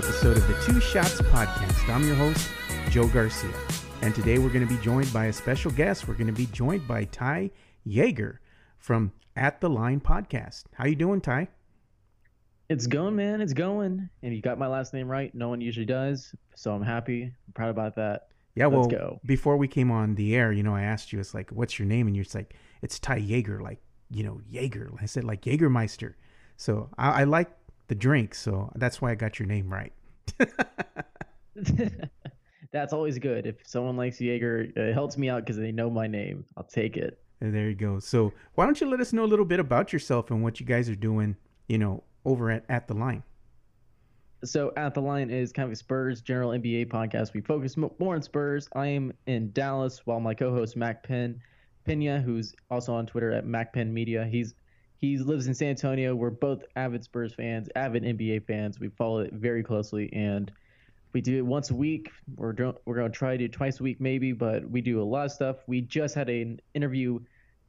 episode of the Two Shots Podcast. I'm your host, Joe Garcia. And today we're going to be joined by a special guest. We're going to be joined by Ty Yeager from At the Line Podcast. How you doing, Ty? It's going, man. It's going. And you got my last name right. No one usually does. So I'm happy. I'm proud about that. Yeah, well, Let's go. before we came on the air, you know, I asked you, it's like, what's your name? And you're just like, it's Ty Yeager, like, you know, Jaeger. I said, like, Jaegermeister. So I, I like the drink. So that's why I got your name right. That's always good. If someone likes Jaeger, uh, it helps me out because they know my name. I'll take it. And there you go. So why don't you let us know a little bit about yourself and what you guys are doing, you know, over at, at the line? So at the line is kind of a Spurs general NBA podcast. We focus more on Spurs. I am in Dallas, while my co-host Mac Penn, Pena, who's also on Twitter at Mac Penn Media, he's he lives in San Antonio. We're both avid Spurs fans, avid NBA fans. We follow it very closely, and we do it once a week. We're do- we're gonna try to do twice a week maybe, but we do a lot of stuff. We just had an interview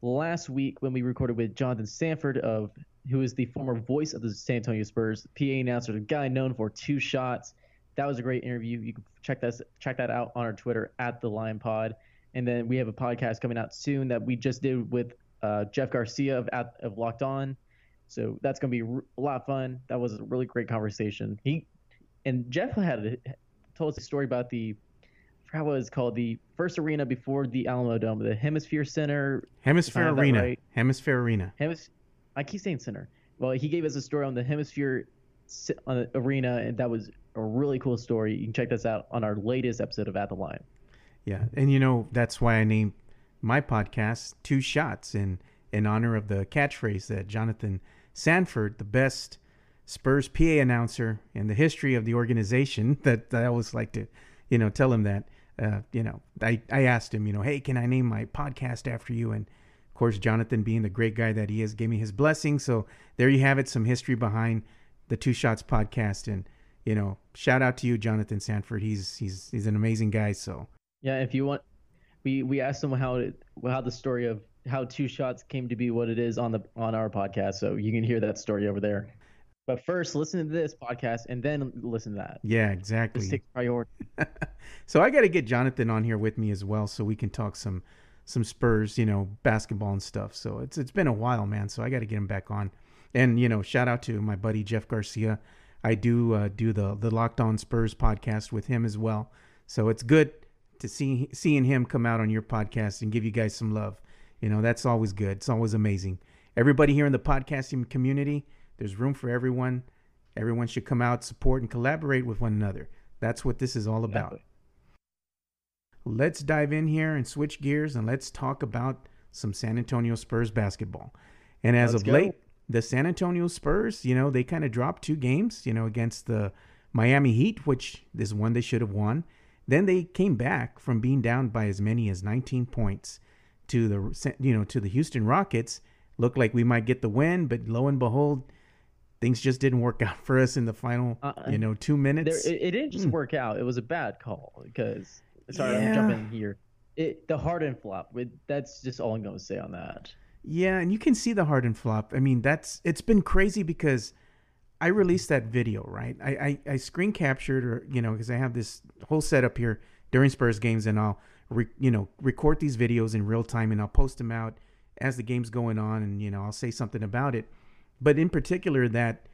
last week when we recorded with Jonathan Sanford of who is the former voice of the San Antonio Spurs, PA announcer, the guy known for two shots. That was a great interview. You can check that check that out on our Twitter at the Line Pod. And then we have a podcast coming out soon that we just did with uh, Jeff Garcia of of Locked On. So that's gonna be a lot of fun. That was a really great conversation. He and Jeff had told us a story about the what it's called the first arena before the Alamodome, the HemisFair Center. HemisFair Arena. right. HemisFair Arena. Hemis- I keep saying center. Well, he gave us a story on the HemisFair ci- uh, Arena, and that was a really cool story. You can check this out on our latest episode of At the Line. Yeah, and you know that's why I named my podcast Two Shots in in honor of the catchphrase that Jonathan Sanford, the best Spurs PA announcer in the history of the organization, that, that I always like to, you know, tell him that. Uh, you know, I, I asked him, you know, hey, can I name my podcast after you? And of course, Jonathan, being the great guy that he is, gave me his blessing. So there you have it, some history behind the Two Shots podcast. And you know, shout out to you, Jonathan Sanford. He's he's he's an amazing guy. So Yeah, if you want, we we asked him how it, how the story of how two shots came to be what it is on the on our podcast, so you can hear that story over there. But first, listen to this podcast and then listen to that. yeah, exactly. Takes priority. so I got to get Jonathan on here with me as well, so we can talk some some Spurs, you know, basketball and stuff. So it's it's been a while, man. So I got to get him back on. And you know, shout out to my buddy Jeff Garcia. I do uh, do the the Locked On Spurs podcast with him as well. So it's good to see seeing him come out on your podcast and give you guys some love. You know, that's always good. It's always amazing. Everybody here in the podcasting community, there's room for everyone. Everyone should come out, support, and collaborate with one another. That's what this is all about. Exactly. Let's dive in here and switch gears and let's talk about some San Antonio Spurs basketball. And as Let's of go. late, the San Antonio Spurs, you know, they kind of dropped two games, you know, against the Miami Heat, which is one they should have won. Then they came back from being down by as many as 19 points to the you know to the Houston Rockets. Looked like we might get the win, but lo and behold, things just didn't work out for us in the final, Uh-uh. you know, two There, minutes. it, it didn't just Mm. work out. It was a bad call because sorry, Yeah. I'm jumping here. It the Harden flop. It, that's just all I'm gonna say on that. Yeah, and you can see the Harden flop. I mean, that's it's been crazy because I released that video, right? I I, I screen captured, or you know, because I have this whole setup here during Spurs games, and I'll re, you know record these videos in real time, and I'll post them out as the game's going on, and you know I'll say something about it. But in particular, that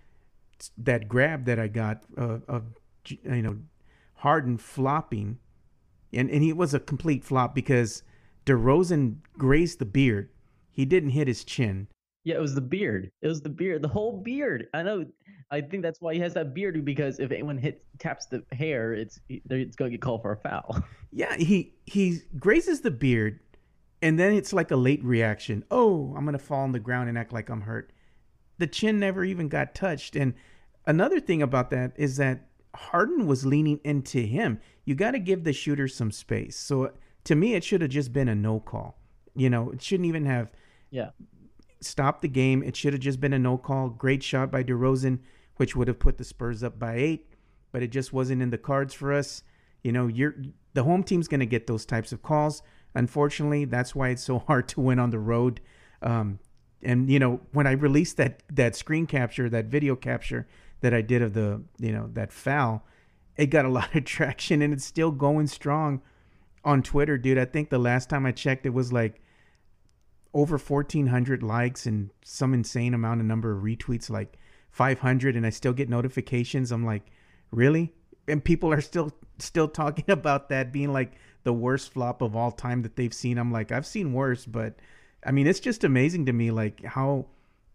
that grab that I got uh, of you know Harden flopping, and and he was a complete flop because DeRozan grazed the beard. He didn't hit his chin. Yeah, it was the beard. It was the beard, the whole beard. I know. I think that's why he has that beard because if anyone hits taps the hair, it's it's gonna get called for a foul. Yeah, he he grazes the beard, and then it's like a late reaction. Oh, I'm gonna fall on the ground and act like I'm hurt. The chin never even got touched. And another thing about that is that Harden was leaning into him. You got to give the shooter some space. So to me, it should have just been a no call. You know, it shouldn't even have Yeah. Stopped the game. It should have just been a no call. Great shot by DeRozan, which would have put the Spurs up by eight, but it just wasn't in the cards for us. You know, you're the home team's going to get those types of calls. Unfortunately, that's why it's so hard to win on the road. Um, and you know, when I released that that screen capture, that video capture, that I did of the you know that foul, it got a lot of traction and it's still going strong on Twitter, dude. I think the last time I checked, it was like over 1,400 likes and some insane amount of number of retweets, like 500, and I still get notifications. I'm like, really? And people are still still talking about that being like the worst flop of all time that they've seen. I'm like, I've seen worse, but I mean, it's just amazing to me, like how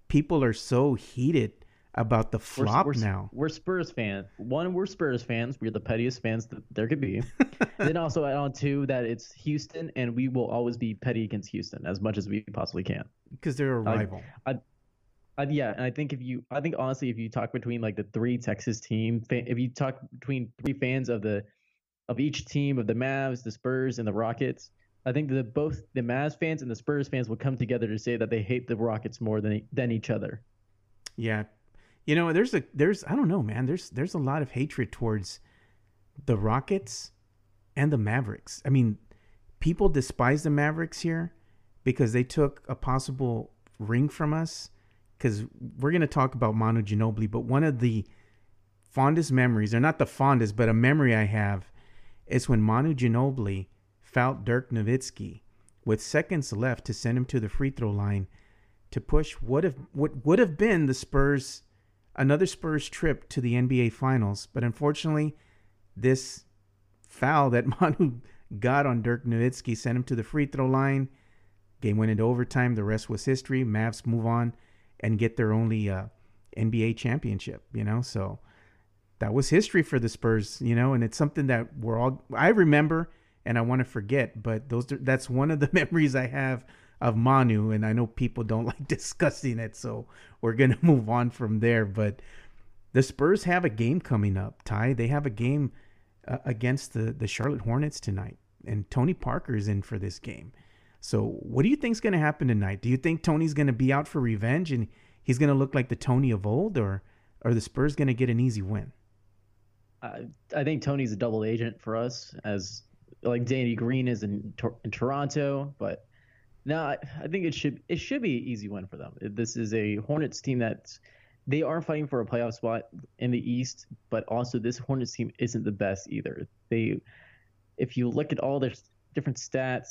people are so heated about the flop we're, we're, now. We're Spurs fans. One, we're Spurs fans. We're the pettiest fans that there could be. then also add on two that it's Houston, and we will always be petty against Houston as much as we possibly can because they're a rival. I, I, yeah, and I think if you, I think honestly, if you talk between like the three Texas team, if you talk between three fans of the, of each team of the Mavs, the Spurs, and the Rockets, I think that both the Mavs fans and the Spurs fans will come together to say that they hate the Rockets more than than each other. Yeah, you know, there's a there's I don't know, man. There's there's a lot of hatred towards the Rockets and the Mavericks. I mean, people despise the Mavericks here because they took a possible ring from us. Because we're gonna talk about Manu Ginobili, but one of the fondest memories, or not the fondest, but a memory I have, is when Manu Ginobili fouled Dirk Nowitzki with seconds left to send him to the free throw line to push what if what would have been the Spurs another Spurs trip to the NBA Finals, but unfortunately, this foul that Manu got on Dirk Nowitzki sent him to the free throw line. Game went into overtime. The rest was history. Mavs move on and get their only uh, NBA championship. You know, so that was history for the Spurs. You know, and it's something that we're all I remember and I want to forget. But those that's one of the memories I have of Manu, and I know people don't like discussing it, so we're gonna move on from there. But the Spurs have a game coming up. Ty, they have a game uh, against the the Charlotte Hornets tonight, and Tony Parker is in for this game. So, what do you think is going to happen tonight? Do you think Tony's to be out for revenge and he's to look like the Tony of old, or are the Spurs to get an easy win? Uh, I think Tony's a double agent for us, as like Danny Green is in, in Toronto, but no, I, think it should it should be an easy win for them. This is a Hornets team that they are fighting for a playoff spot in the East, but also this Hornets team isn't the best either. They, if you look at all their different stats,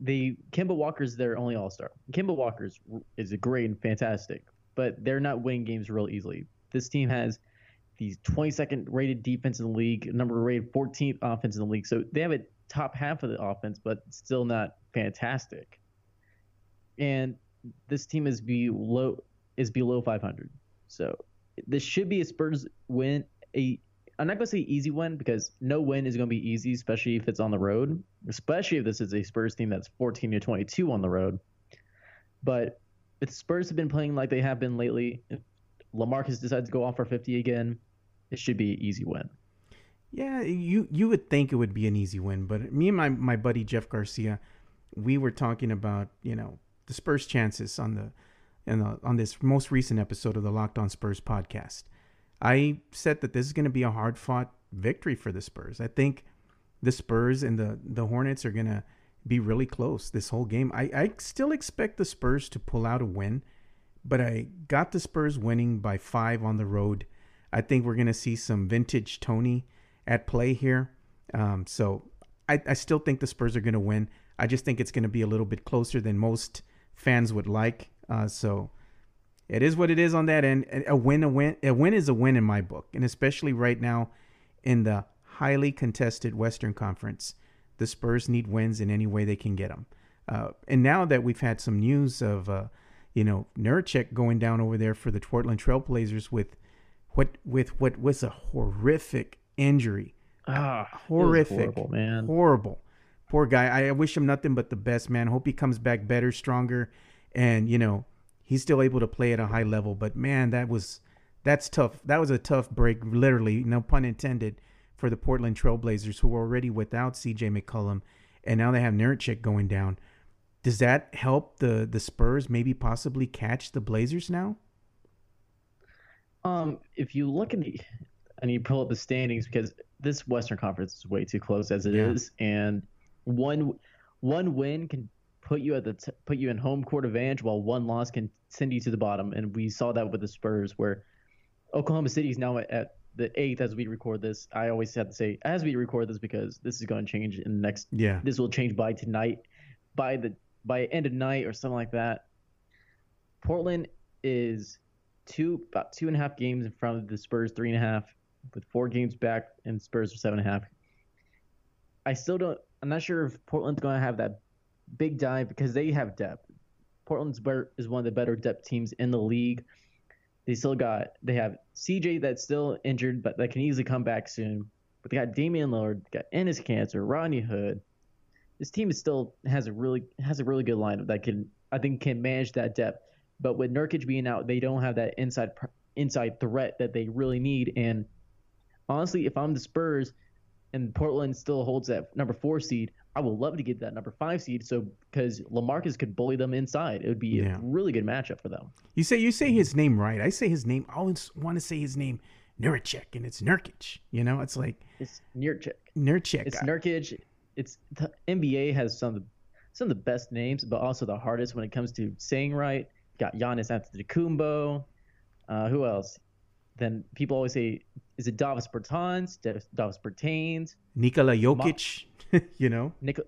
they Kemba Walker's their only All Star. Kemba Walker's is a great and fantastic, but they're not winning games real easily. This team has the 22nd rated defense in the league, number rated 14th offense in the league. So they have a top half of the offense, but still not fantastic and this team is below is below 500. So this should be a Spurs win. A I'm not gonna say easy win because no win is gonna be easy, especially if it's on the road. Especially if this is a Spurs team that's 14 to 22 on the road. But if Spurs have been playing like they have been lately, if Lamarcus decides to go off for 50 again, it should be an easy win. Yeah, you you would think it would be an easy win, but me and my my buddy Jeff Garcia, we were talking about you know the Spurs chances on the, the on this most recent episode of the Locked On Spurs podcast. I said that this is going to be a hard fought victory for the Spurs. I think the Spurs and the the Hornets are going to be really close this whole game. I, I still expect the Spurs to pull out a win, but I got the Spurs winning by five on the road. I think we're going to see some vintage Tony at play here. Um, so I, I still think the Spurs are going to win. I just think it's going to be a little bit closer than most fans would like. Uh, so it is what it is on that end. A win, a win, a win is a win in my book, and especially right now in the highly contested Western Conference, the Spurs need wins in any way they can get them. Uh, and now that we've had some news of, uh, you know, Nurkic going down over there for the Portland Trailblazers with what with what was a horrific injury. Ah, horrific, horrible, man, horrible poor guy. I wish him nothing but the best, man. Hope he comes back better, stronger, and you know he's still able to play at a high level. But man, that was that's tough. That was a tough break, literally, no pun intended, for the Portland Trailblazers, who were already without C.J. McCollum, and now they have Nurkic going down. Does that help the the Spurs maybe possibly catch the Blazers now? Um, if you look at the and you pull up the standings because this Western Conference is way too close as it yeah. is, and one one win can put you at the t- put you in home court advantage, while one loss can send you to the bottom. And we saw that with the Spurs, where Oklahoma City is now at the eighth as we record this. I always have to say as we record this because this is going to change in the next. Yeah. This will change by tonight, by the by end of night or something like that. Portland is two about two and a half games in front of the Spurs, three and a half, with four games back, and Spurs are seven and a half. I still don't. I'm not sure if Portland's going to have that big dive because they have depth. Portland's is one of the better depth teams in the league. They still got they have CJ that's still injured, but that can easily come back soon. But they got Damian Lillard, got Enes Kanter, Rodney Hood. This team is still has a really has a really good lineup that can I think can manage that depth. But with Nurkic being out, they don't have that inside inside threat that they really need. And honestly, if I'm the Spurs and Portland still holds that number four seed, I would love to get that number five seed. So because Lamarcus could bully them inside, it would be Yeah. a really good matchup for them. You say you say his name right. I say his name. I always want to say his name Nurkic, and it's Nurkic. You know, it's like It's Nurkic. Nurkic. It's Nurkic. It's the NBA has some of the some of the best names, but also the hardest when it comes to saying right. Got Giannis Antetokounmpo. Uh, who else? Then people always say, "Is it Davis Bertans? Davis Bertans? Nikola Jokic. you know, Nik-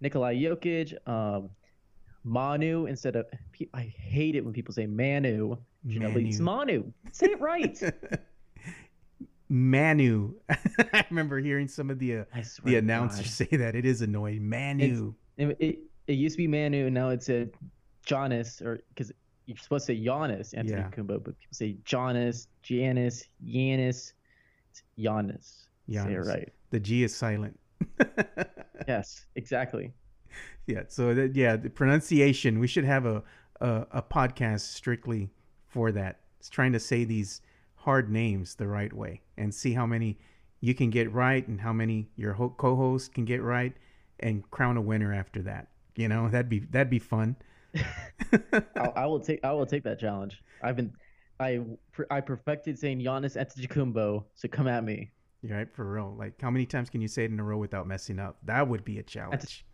Nikolai Jokic? Um, Manu instead of I hate it when people say Manu. Know, it's Manu. Say it right. Manu. I remember hearing some of the uh, the announcers God. say that it is annoying. Manu. It, it, it used to be Manu, and now it's a Giannis, or because you're supposed to say Giannis Yeah. Antetokounmpo, but people say Giannis, Giannis, Giannis, it's Giannis. It Giannis. right. The G is silent. Yes, exactly. yeah. So that, yeah, the pronunciation. We should have a, a a podcast strictly for that. It's trying to say these hard names the right way and see how many you can get right and how many your co-host can get right and crown a winner after that. You know, that'd be that'd be fun. I, I will take I will take that challenge. I've been I I perfected saying Giannis Antetokounmpo, so come at me. You're right for real. Like how many times can you say it in a row without messing up? That would be a challenge.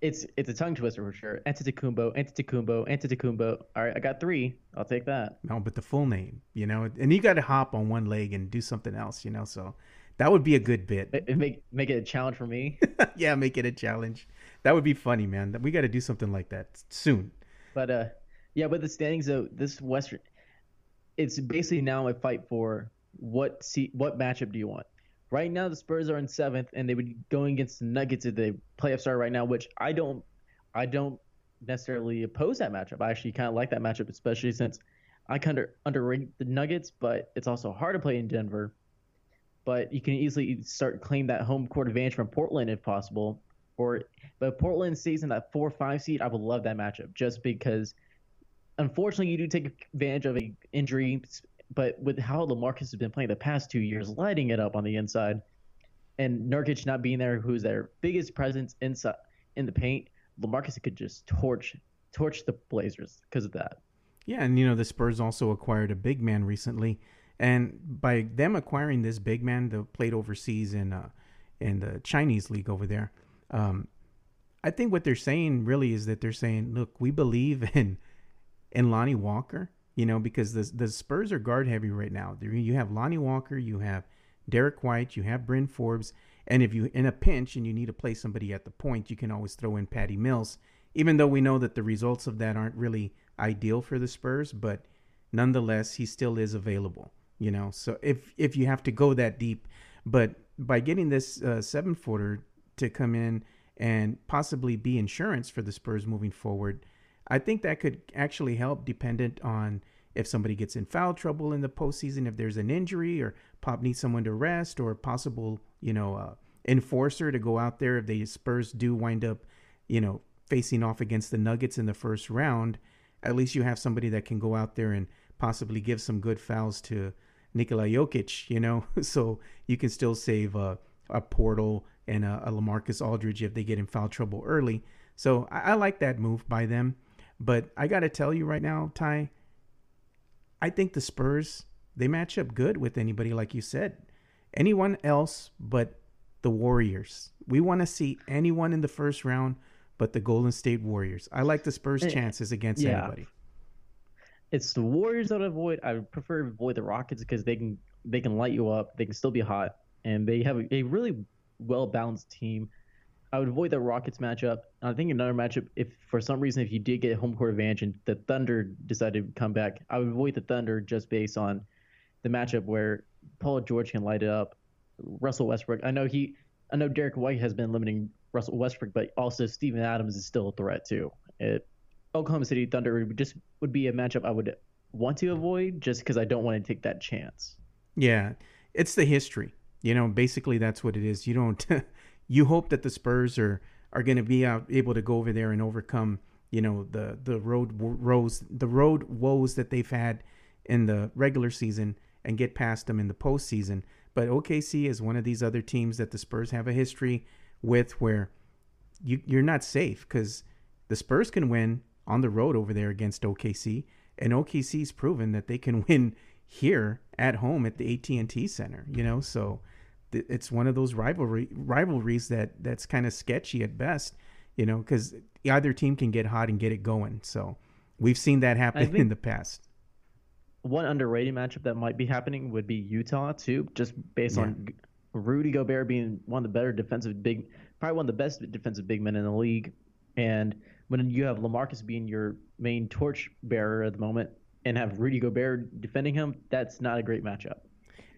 It's it's a tongue twister for sure. Antetokounmpo, Antetokounmpo, Antetokounmpo. All right, I got three. I'll take that. No, but the full name, you know, and you got to hop on one leg and do something else, you know. So that would be a good bit. Ma- Make make it a challenge for me. yeah, make it a challenge. That would be funny, man. We got to do something like that soon. But uh, yeah, but the standings though, this Western, it's basically now a fight for what see what matchup do you want? Right now, the Spurs are in seventh, and they would be going against the Nuggets if the playoffs start right now, which I don't, I don't necessarily oppose that matchup. I actually kind of like that matchup, especially since I kind of underrate the Nuggets, but it's also hard to play in Denver. But you can easily start claim that home court advantage from Portland if possible. Or but Portland stays in that four five seed, I would love that matchup just because. Unfortunately, you do take advantage of an injury, but with how Lamarcus has been playing the past two years, lighting it up on the inside, and Nurkic not being there, who's their biggest presence inside in the paint, Lamarcus could just torch torch the Blazers because of that. Yeah, and you know the Spurs also acquired a big man recently, and by them acquiring this big man that played overseas in uh, in the Chinese league over there, um, I think what they're saying really is that they're saying, look, we believe in in Lonnie Walker, you know, because the the Spurs are guard heavy right now. You have Lonnie Walker, you have Derrick White, you have Bryn Forbes, and if you in a pinch and you need to play somebody at the point, you can always throw in Patty Mills. Even though we know that the results of that aren't really ideal for the Spurs, but nonetheless, he still is available. You know, so if if you have to go that deep, but by getting this uh, seven footer to come in and possibly be insurance for the Spurs moving forward, I think that could actually help. Dependent on if somebody gets in foul trouble in the postseason, if there's an injury, or Pop needs someone to rest, or possible you know uh, enforcer to go out there if the Spurs do wind up, you know, facing off against the Nuggets in the first round. At least you have somebody that can go out there and possibly give some good fouls to Nikola Jokic, you know, so you can still save a, a Poeltl and a, a Lamarcus Aldridge if they get in foul trouble early. So I, I like that move by them. But I got to tell you right now, Ty, I think the Spurs, they match up good with anybody, like you said. Anyone else but the Warriors. We want to see anyone in the first round but the Golden State Warriors. I like the Spurs' Eh, chances against yeah. anybody. it's the Warriors that I avoid. I prefer to avoid the Rockets because they can they can light you up. They can still be hot, and they have a, a really well balanced team. I would avoid the Rockets matchup. I think another matchup, if for some reason if you did get home court advantage and the Thunder decided to come back, I would avoid the Thunder just based on the matchup where Paul George can light it up. Russell Westbrook. I know he. I know Derrick White has been limiting Russell Westbrook, but also Steven Adams is still a threat too. It, Oklahoma City Thunder would just would be a matchup I would want to avoid just because I don't want to take that chance. Yeah, it's the history. You know, basically that's what it is. You don't. you hope that the Spurs are are going to be out, able to go over there and overcome. You know the the road woes the road woes that they've had in the regular season and get past them in the postseason. But OKC is one of these other teams that the Spurs have a history with where you you're not safe because the Spurs can win on the road over there against OKC, and OKC's proven that they can win here at home at the AT&T Center. You know, so th- it's one of those rivalry rivalries that that's kind of sketchy at best. You know, because either team can get hot and get it going. So we've seen that happen in the past. One underrated matchup that might be happening would be Utah too, just based yeah. on Rudy Gobert being one of the better defensive big, probably one of the best defensive big men in the league, and when you have Lamarcus being your main torch bearer at the moment and have Rudy Gobert defending him, that's not a great matchup.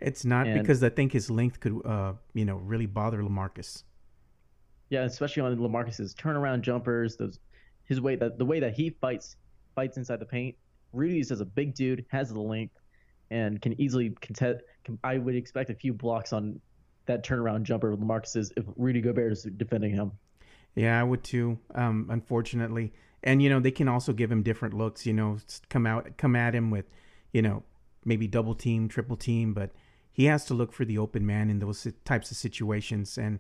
It's not and, because I think his length could, uh, you know, really bother Lamarcus. Yeah, especially on Lamarcus's turnaround jumpers, those his way that the way that he fights fights inside the paint. Rudy's is as a big dude, has the length, and can easily contest. I would expect a few blocks on that turnaround jumper with Lamarcus's if Rudy Gobert is defending him. Yeah, I would too. Um, unfortunately, and you know they can also give him different looks. You know, come out, come at him with, you know, maybe double team, triple team, but he has to look for the open man in those types of situations. And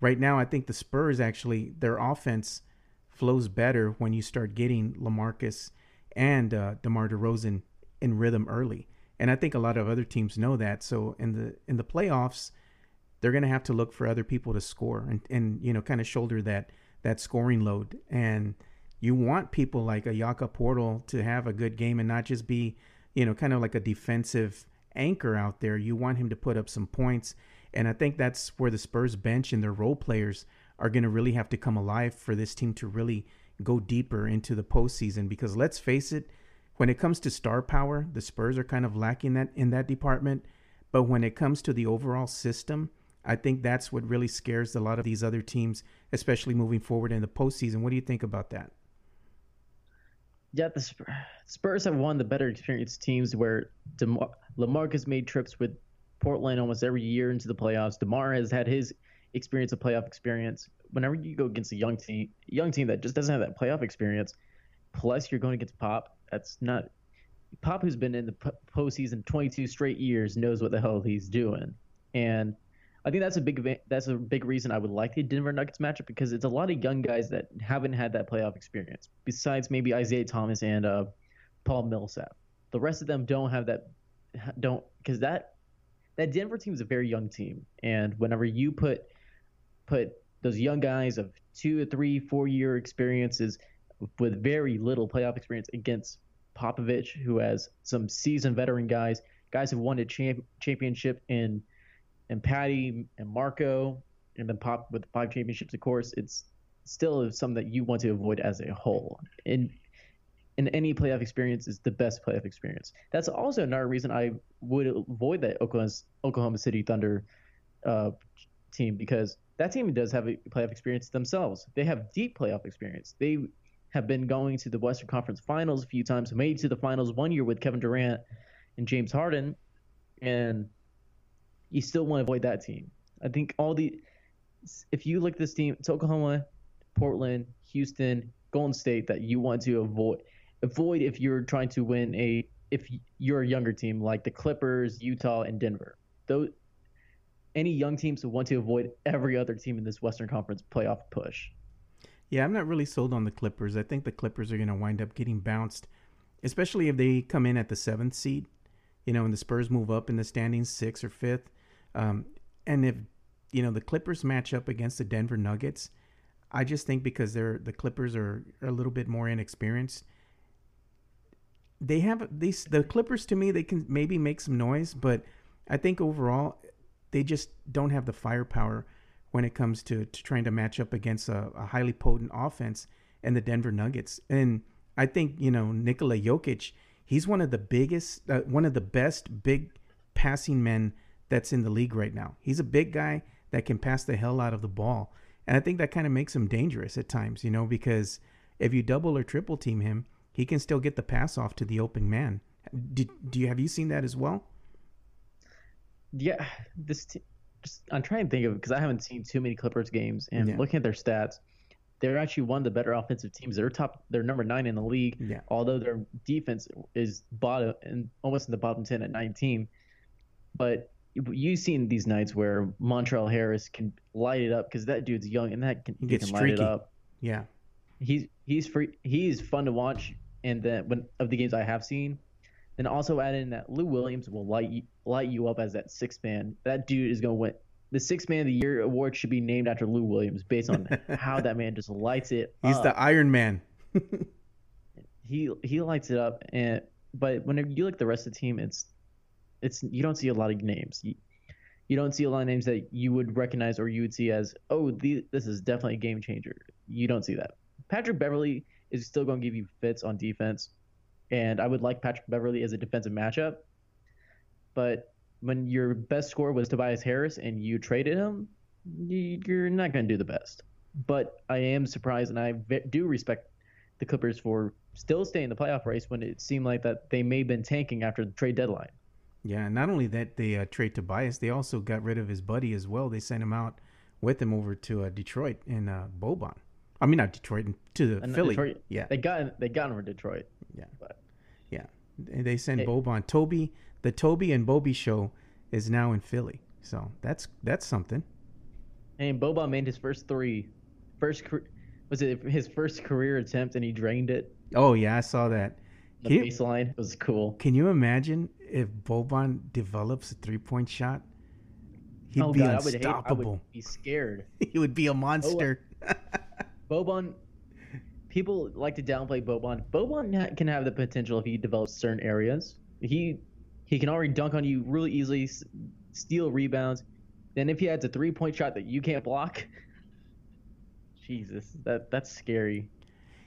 right now, I think the Spurs actually their offense flows better when you start getting Lamarcus and uh, DeMar DeRozan in rhythm early. And I think a lot of other teams know that. So in the in the playoffs, they're going to have to look for other people to score and, and you know kind of shoulder that that scoring load and you want people like a Jakob Poeltl to have a good game and not just be you know kind of like a defensive anchor out there you want him to put up some points and I think that's where the Spurs bench and their role players are going to really have to come alive for this team to really go deeper into the postseason because let's face it when it comes to star power the Spurs are kind of lacking that in that department but when it comes to the overall system I think that's what really scares a lot of these other teams, especially moving forward in the postseason. What do you think about that? Yeah, the Spurs have of the better experienced teams where DeMar- Lamarcus made trips with Portland almost every year into the playoffs. DeMar has had his experience of playoff experience. Whenever you go against a young team, young team that just doesn't have that playoff experience, plus you're going against Pop, that's not Pop, who's been in the postseason 22 straight years, knows what the hell he's doing. And I think that's a big that's a big reason I would like the Denver Nuggets matchup because it's a lot of young guys that haven't had that playoff experience. Besides maybe Isaiah Thomas and uh, Paul Millsap, the rest of them don't have that. Don't because that that Denver team is a very young team, and whenever you put put those young guys of two, three, four year experiences with very little playoff experience against Popovich, who has some seasoned veteran guys, guys who won a champ, championship in and Patty and Marco, and then Pop with five championships, of course, it's still something that you want to avoid as a whole. In in any playoff experience is the best playoff experience. That's also another reason I would avoid that Oklahoma, Oklahoma City Thunder uh, team because that team does have a playoff experience themselves. They have deep playoff experience. They have been going to the Western Conference Finals a few times, made to the finals one year with Kevin Durant and James Harden, and you still want to avoid that team. I think all the if you look at this team, it's Oklahoma, Portland, Houston, Golden State that you want to avoid. Avoid if you're trying to win a if you're a younger team like the Clippers, Utah, and Denver. Those any young teams want to avoid every other team in this Western Conference playoff push. Yeah, I'm not really sold on the Clippers. I think the Clippers are going to wind up getting bounced, especially if they come in at the seventh seed. You know, and the Spurs move up in the standings, sixth or fifth. Um, and if you know the Clippers match up against the Denver Nuggets, I just think because they're the Clippers are, are a little bit more inexperienced. they have these the Clippers to me they can maybe make some noise, but I think overall they just don't have the firepower when it comes to, to trying to match up against a, a highly potent offense and the Denver Nuggets. And I think you know Nikola Jokic, he's one of the biggest, uh, one of the best big passing men that's in the league right now. He's a big guy that can pass the hell out of the ball, and I think that kind of makes him dangerous at times. You know, because if you double or triple team him, he can still get the pass off to the open man. Do, do you have you seen that as well? Yeah, this just I'm trying to think of because I haven't seen too many Clippers games and Yeah. looking at their stats, they're actually one of the better offensive teams. They're top, they're number nine in the league. Yeah. Although their defense is bottom and almost in the bottom ten at 19, but you've seen these nights where Montrezl Harrell can light it up because that dude's young and that can, He can light it up. Yeah, He's he's free. He's fun to watch. And then when of the games I have seen, then also add in that Lou Williams will light you, light you up as that six man. That dude is going to win. The six man of the year award should be named after Lou Williams based on how that man just lights it. he's up. the Iron Man. he he lights it up. And but whenever you look at the rest of the team, it's it's you don't see a lot of names. You, you don't see a lot of names that you would recognize or you would see as oh the, this is definitely a game changer. You don't see that. Patrick Beverley is still going to give you fits on defense, and I would like Patrick Beverley as a defensive matchup. But when your best scorer was Tobias Harris and you traded him, you- you're not going to do the best. But I am surprised, and I do respect the Clippers for still staying in the playoff race when it seemed like that they may have been tanking after the trade deadline. Yeah, and not only that, they uh, trade Tobias, they also got rid of his buddy as well. They sent him out with him over to uh, Detroit in uh, Boban. I mean, not Detroit, to the And Philly. Detroit- Yeah, They got they got him for Detroit. yeah, But yeah. And They sent Hey. Boban. Toby, the Toby and Bobby show is now in Philly. So that's that's something. and Boban made his first three, first was it his first career attempt and he drained it Oh yeah, I saw that. the Can baseline. It was cool. can you imagine if Boban develops a three point shot? He'd oh be god, I would hate. I unstoppable. would be scared. he would be a monster. Boban. People like to downplay Boban. Boban ha- can have the potential if he develops certain areas. He he can already dunk on you really easily, s- steal rebounds. Then if he adds a three point shot that you can't block, Jesus, that that's scary.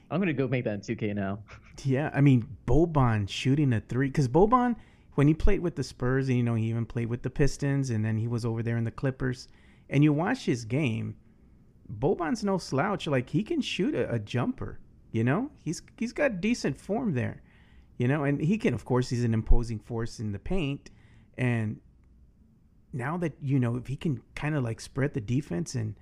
I'm gonna go make that in 2K now. Yeah, I mean Boban shooting a three because Boban when he played with the Spurs and you know he even played with the Pistons and then he was over there in the Clippers and you watch his game, Boban's no slouch. Like he can shoot a, a jumper. You know he's he's got decent form there. You know, and he can of course he's an imposing force in the paint and now that you know if he can kind of like spread the defense and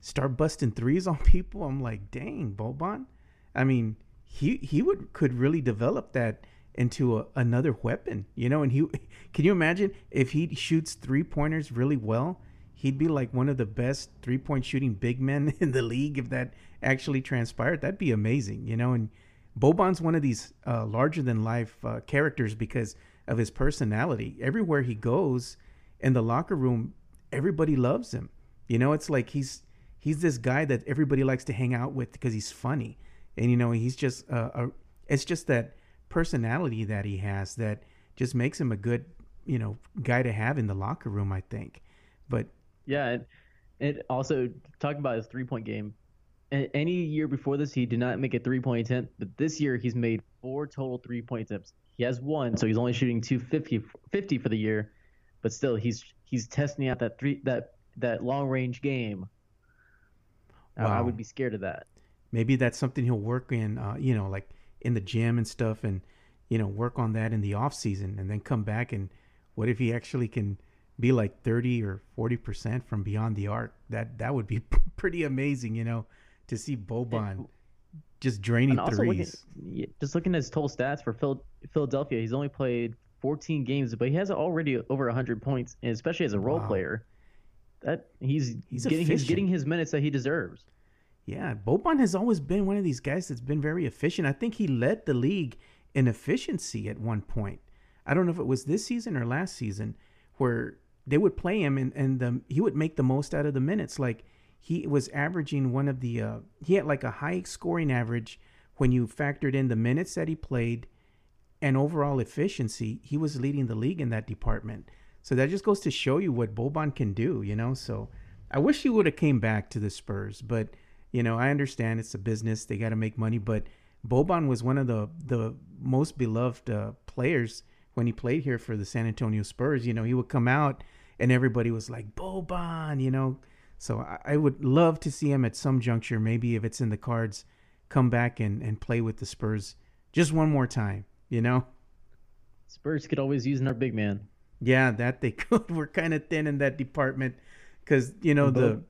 start busting threes on people, I'm like, dang, Boban. I mean, he he would could really develop that into a, another weapon, you know. And he can you imagine if he shoots three pointers really well, he'd be like one of the best three point shooting big men in the league if that actually transpired. That'd be amazing, you know. And Boban's one of these uh, larger than life uh, characters because of his personality. Everywhere he goes in the locker room, everybody loves him. You know, it's like he's he's this guy that everybody likes to hang out with because he's funny, and you know he's just uh, a. It's just that personality that he has that just makes him a good you know guy to have in the locker room. I think, but Yeah, and, and also talking about his three point game. Any year before this, he did not make a three point attempt, but this year he's made four total three point attempts. He has one, so he's only shooting 250 50 for the year, but still he's he's testing out that three that that long range game. I- I would be scared of that. maybe that's something he'll work in. Uh, you know, like in the gym and stuff, and you know work on that in the off season, and then come back and what if he actually can be like 30 or 40 percent from beyond the arc that that would be pretty amazing you know to see boban just draining And also looking, threes yeah, just looking at his total stats for Phil, Philadelphia, he's only played 14 games, but he has already over 100 points, and especially as a role Wow. player. That he's He's getting he's getting his minutes that he deserves. Yeah boban has always been one of these guys that's been very efficient i think he led the league in efficiency at one point i don't know if it was this season or last season where they would play him and, and the, he would make the most out of the minutes like he was averaging one of the uh, he had like a high scoring average when you factored in the minutes that he played and overall efficiency, he was leading the league in that department. So that just goes to show you what Boban can do, you know. So I wish he would have came back to the Spurs, but you know I understand it's a business; they got to make money. But Boban was one of the the most beloved uh, players when he played here for the San Antonio Spurs. You know, he would come out and everybody was like Boban, you know. So I, I would love to see him at some juncture, maybe if it's in the cards, come back and and play with the Spurs just one more time, you know. Spurs could always use another big man. Yeah, that they could. We're kind of thin in that department because you know the,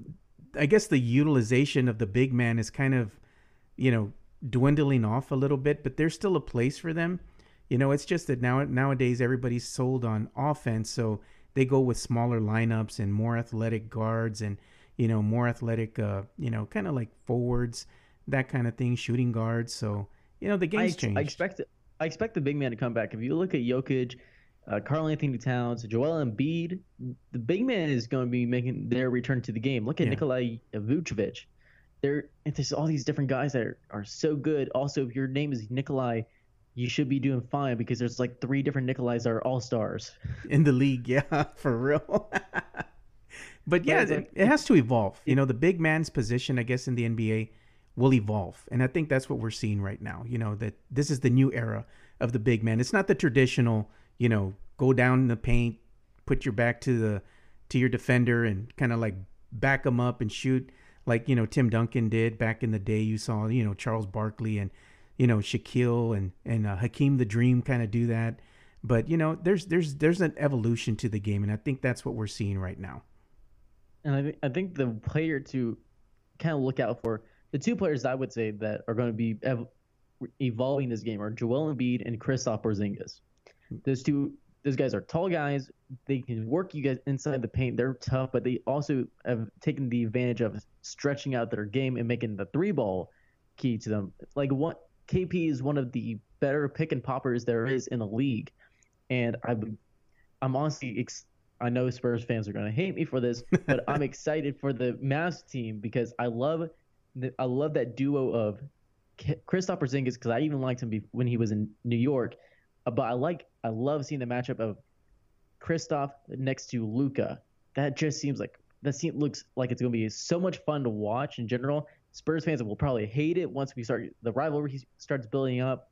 I guess the utilization of the big man is kind of, you know, dwindling off a little bit. But there's still a place for them. You know, it's just that now nowadays everybody's sold on offense, so they go with smaller lineups and more athletic guards and you know more athletic, uh, you know, kind of like forwards, that kind of thing, shooting guards. So you know the game's I, changed. I expect I expect the big man to come back. If you look at Jokic uh, Karl Anthony Towns, Joel Embiid. The big man is going to be making their return to the game. Look at yeah. Nikolai Vucevic. There, there's all these different guys that are, are so good. Also, if your name is Nikolai, you should be doing fine because there's like three different Nikolais that are all stars in the league. Yeah, for real. but yeah, but it, it has to evolve. You know, the big man's position, I guess, in the NBA will evolve, and I think that's what we're seeing right now. You know, that this is the new era of the big man. It's not the traditional you know, go down the paint, put your back to the to your defender and kind of like back them up and shoot like, you know, Tim Duncan did back in the day. You saw, you know, Charles Barkley and you know, Shaquille and and uh, Hakeem the Dream kind of do that. But, you know, there's there's there's an evolution to the game and I think that's what we're seeing right now. And I, th- I think the player to kind of look out for the two players I would say that are going to be ev- evolving this game are Joel Embiid and Kristaps Porzingis. Those two those guys are tall guys. They can work you guys inside the paint. They're tough, but they also have taken the advantage of stretching out their game and making the three ball key to them. Like what KP is one of the better pick and poppers there is in the league, and I, I'm honestly ex- I know Spurs fans are going to hate me for this, but I'm excited for the Mavs team because I love the, I love that duo of Kristaps Porzingis because I even liked him be- when he was in New York Uh, but I like I love seeing the matchup of Kristaps next to Luka. That just seems like that seems looks like it's going to be so much fun to watch in general. Spurs fans will probably hate it once we start the rivalry starts building up,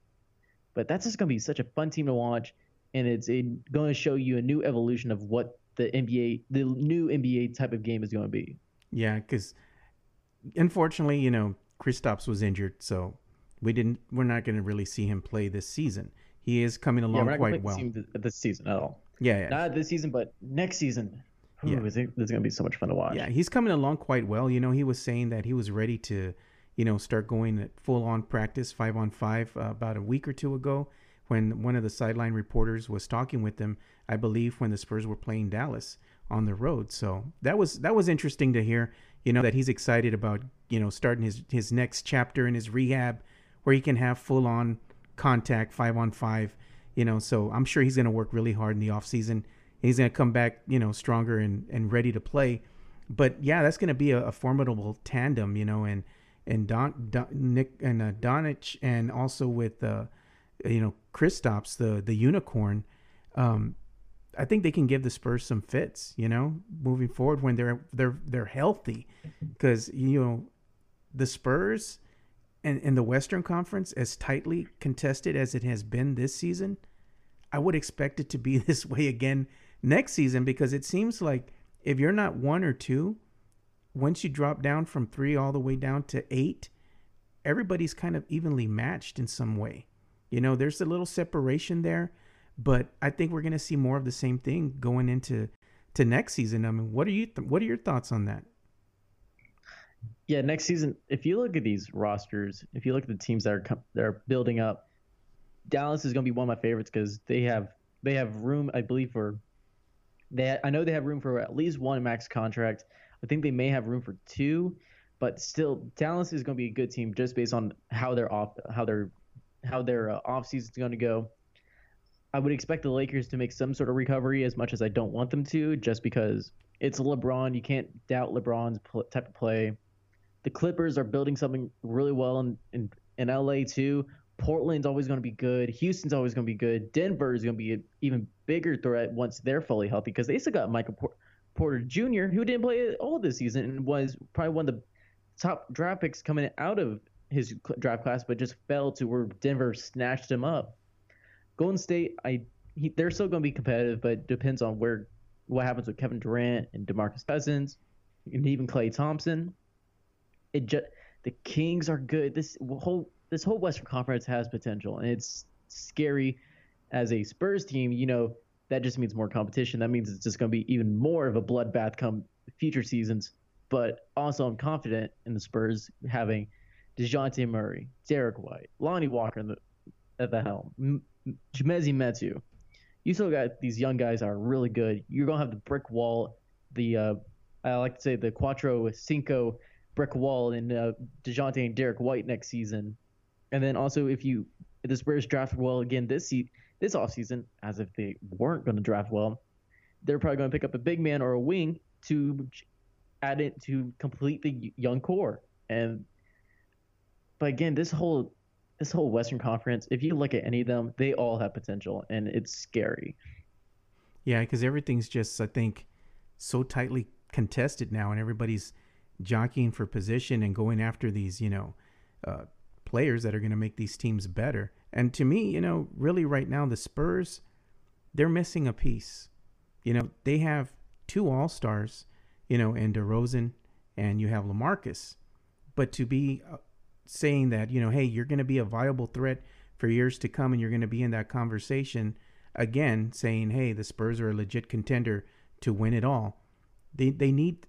but that's just going to be such a fun team to watch, and it's going to show you a new evolution of what the NBA, the new NBA type of game is going to be. Yeah, because unfortunately, you know, Kristaps was injured, so we didn't. We're not going to really see him play this season. He is coming along yeah, quite well. This season at all. Yeah, yeah. Not this season, but next season. Ooh, yeah. This is going to be so much fun to watch. Yeah, he's coming along quite well. You know, he was saying that he was ready to, you know, start going at full on practice, five on five, uh, about a week or two ago when one of the sideline reporters was talking with him. I believe when the Spurs were playing Dallas on the road. So that was that was interesting to hear. You know that he's excited about you know starting his his next chapter in his rehab, where he can have full on contact five on five. You know, so I'm sure he's going to work really hard in the off season. He's going to come back, you know, stronger and, and ready to play. But yeah, that's going to be a, a, formidable tandem, you know, and and Don, Don Nick and uh, Donich, and also with uh, you know Kristaps, the the unicorn. Um, I think they can give the Spurs some fits, you know, moving forward when they're they're they're healthy, because you know the Spurs and in the Western Conference, as tightly contested as it has been this season, I would expect it to be this way again next season because it seems like if you're not one or two, once you drop down from three all the way down to eight, everybody's kind of evenly matched in some way. You know, there's a little separation there, but I think we're going to see more of the same thing going into to next season. I mean, what are you th- what are your thoughts on that? Yeah, next season, if you look at these rosters, if you look at the teams that are that are building up, Dallas is going to be one of my favorites because they have they have room, I believe, for they. I know they have room for at least one max contract. I think they may have room for two, but still, Dallas is going to be a good team just based on how their off how their how their uh, off season is going to go. I would expect the Lakers to make some sort of recovery, as much as I don't want them to, just because it's LeBron. You can't doubt LeBron's type of play. The Clippers are building something really well in, in, in LA too. Portland's always going to be good. Houston's always going to be good. Denver is going to be an even bigger threat once they're fully healthy because they still got Michael Porter Jr., who didn't play all this season and was probably one of the top draft picks coming out of his draft class, but just fell to where Denver snatched him up. Golden State, I he, they're still going to be competitive, but depends on where what happens with Kevin Durant and DeMarcus Cousins, and even Klay Thompson. It just the Kings are good. This whole this whole Western Conference has potential, and it's scary as a Spurs team. You know that just means more competition. That means it's just going to be even more of a bloodbath come future seasons. But also, I'm confident in the Spurs having Dejounte Murray, Derrick White, Lonnie Walker the, at the helm, M- Chimezie Metu. You still got these young guys are really good. You're gonna have the brick wall, the uh, I like to say the Cuatro Cinco brick wall in uh, Dejounte and Derrick White next season, and then also if you if the Spurs draft well again this se- this offseason, as if they weren't going to draft well, they're probably going to pick up a big man or a wing to add it to complete the young core. And but again, this whole this whole Western Conference, if you look at any of them, they all have potential, and it's scary. Yeah, because everything's just I think so tightly contested now, and everybody's jockeying for position and going after these you know uh, players that are going to make these teams better. And to me, you know, really right now the Spurs, they're missing a piece. You know, they have two All Stars, you know, and DeRozan, and you have LaMarcus. But to be uh, saying that, you know, hey, you're going to be a viable threat for years to come, and you're going to be in that conversation again, saying, hey, the Spurs are a legit contender to win it all. They they need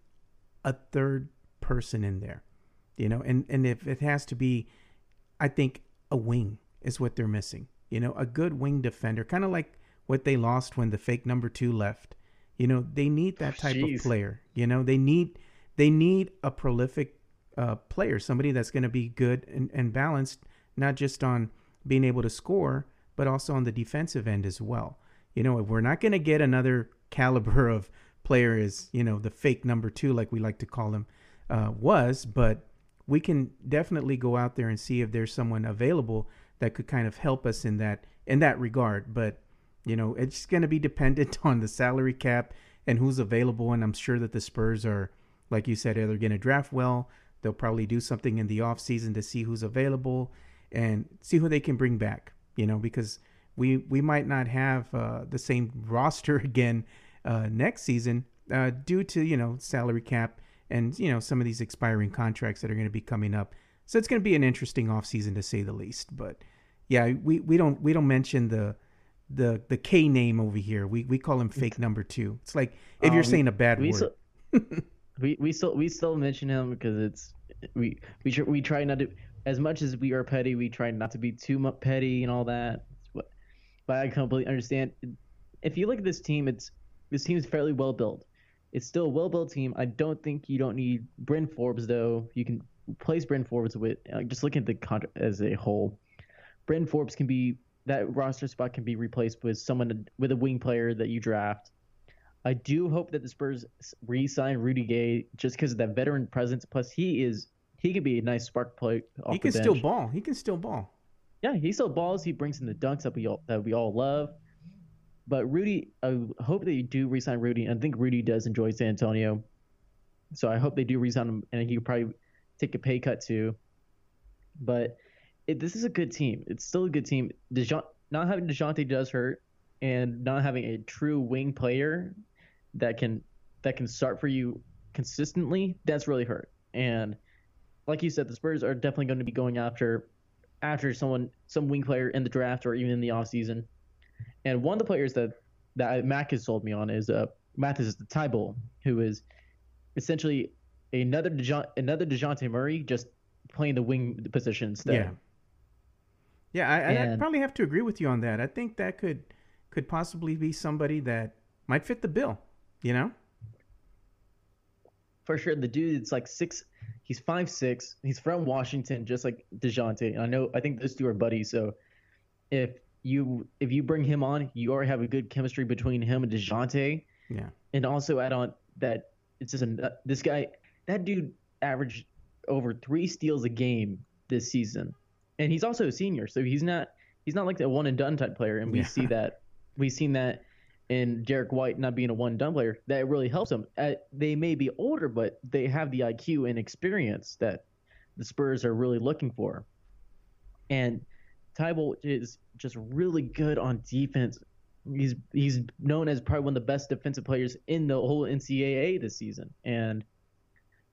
a third person in there, you know, and and if it has to be, I think a wing is what they're missing. You know, a good wing defender, kind of like what they lost when the fake number two left. You know, they need that type Jeez. of player. You know, they need they need a prolific uh, player, somebody that's going to be good and, and balanced, not just on being able to score, but also on the defensive end as well. You know, if we're not going to get another caliber of player as you know the fake number two, like we like to call him, uh, was, but we can definitely go out there and see if there's someone available that could kind of help us in that in that regard. But you know, it's going to be dependent on the salary cap and who's available. And I'm sure that the Spurs are, like you said, they're going to draft well. They'll probably do something in the off season to see who's available and see who they can bring back. You know, because we we might not have uh, the same roster again uh, next season uh, due to you know salary cap and you know some of these expiring contracts that are going to be coming up. So it's going to be an interesting offseason to say the least. But yeah, we, we don't we don't mention the the the K name over here. We we call him fake number two. It's like if you're um, saying a bad we word. we we still we still mention him because it's we we tr- we try not to as much as we are petty. We try not to be too much petty and all that. But, but I completely understand. If you look at this team, it's this team is fairly well built. It's still a well built team. I don't think you don't need Bryn Forbes though. You can plays Bryn Forbes with uh, just looking at the contract as a whole, Bryn Forbes can be that roster spot can be replaced with someone with a wing player that you draft. I do hope that the Spurs re-sign Rudy Gay just because of that veteran presence. Plus, he is he could be a nice spark play. he can still ball. He can still ball. Yeah, he still balls. He brings in the dunks that we all that we all love. But Rudy, I hope they do resign Rudy. I think Rudy does enjoy San Antonio, so I hope they do resign him, and he could probably take a pay cut too. But it, this is a good team. It's still a good team. Dejounte, not having Dejounte does hurt, and not having a true wing player that can that can start for you consistently, that's really hurt. And like you said, the Spurs are definitely going to be going after after someone some wing player in the draft or even in the offseason. And one of the players that that Mac has sold me on is uh Matisse Thybulle, who is essentially another Dejounte, another Dejounte Murray just playing the wing position instead. Yeah. Yeah, I, and, I probably have to agree with you on that. I think that could could possibly be somebody that might fit the bill. You know. For sure, the dude is like six. He's five six. He's from Washington, just like Dejounte. And I know. I think those two are buddies. So if you if you bring him on, you already have a good chemistry between him and Dejounte. Yeah. And also add on that it's just a this guy that dude averaged over three steals a game this season. and he's also a senior, so he's not he's not like a one and done type player. And we Yeah. see that we've seen that in Derrick White not being a one and done player. That really helps them. Uh, they may be older, but they have the IQ and experience that the Spurs are really looking for. And Thybulle is just really good on defense. He's he's known as probably one of the best defensive players in the whole NCAA this season. And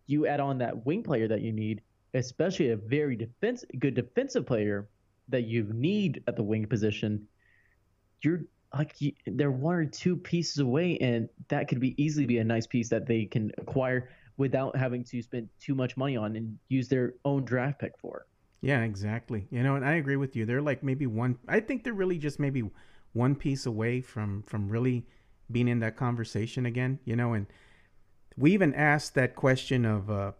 you add on that wing player that you need, especially a very defense good defensive player that you need at the wing position. You're like you, they're one or two pieces away, and that could be easily be a nice piece that they can acquire without having to spend too much money on and use their own draft pick for. Yeah, exactly. You know, and I agree with you. They're like maybe one. I think they're really just maybe one piece away from from really being in that conversation again. You know, and we even asked that question of, uh,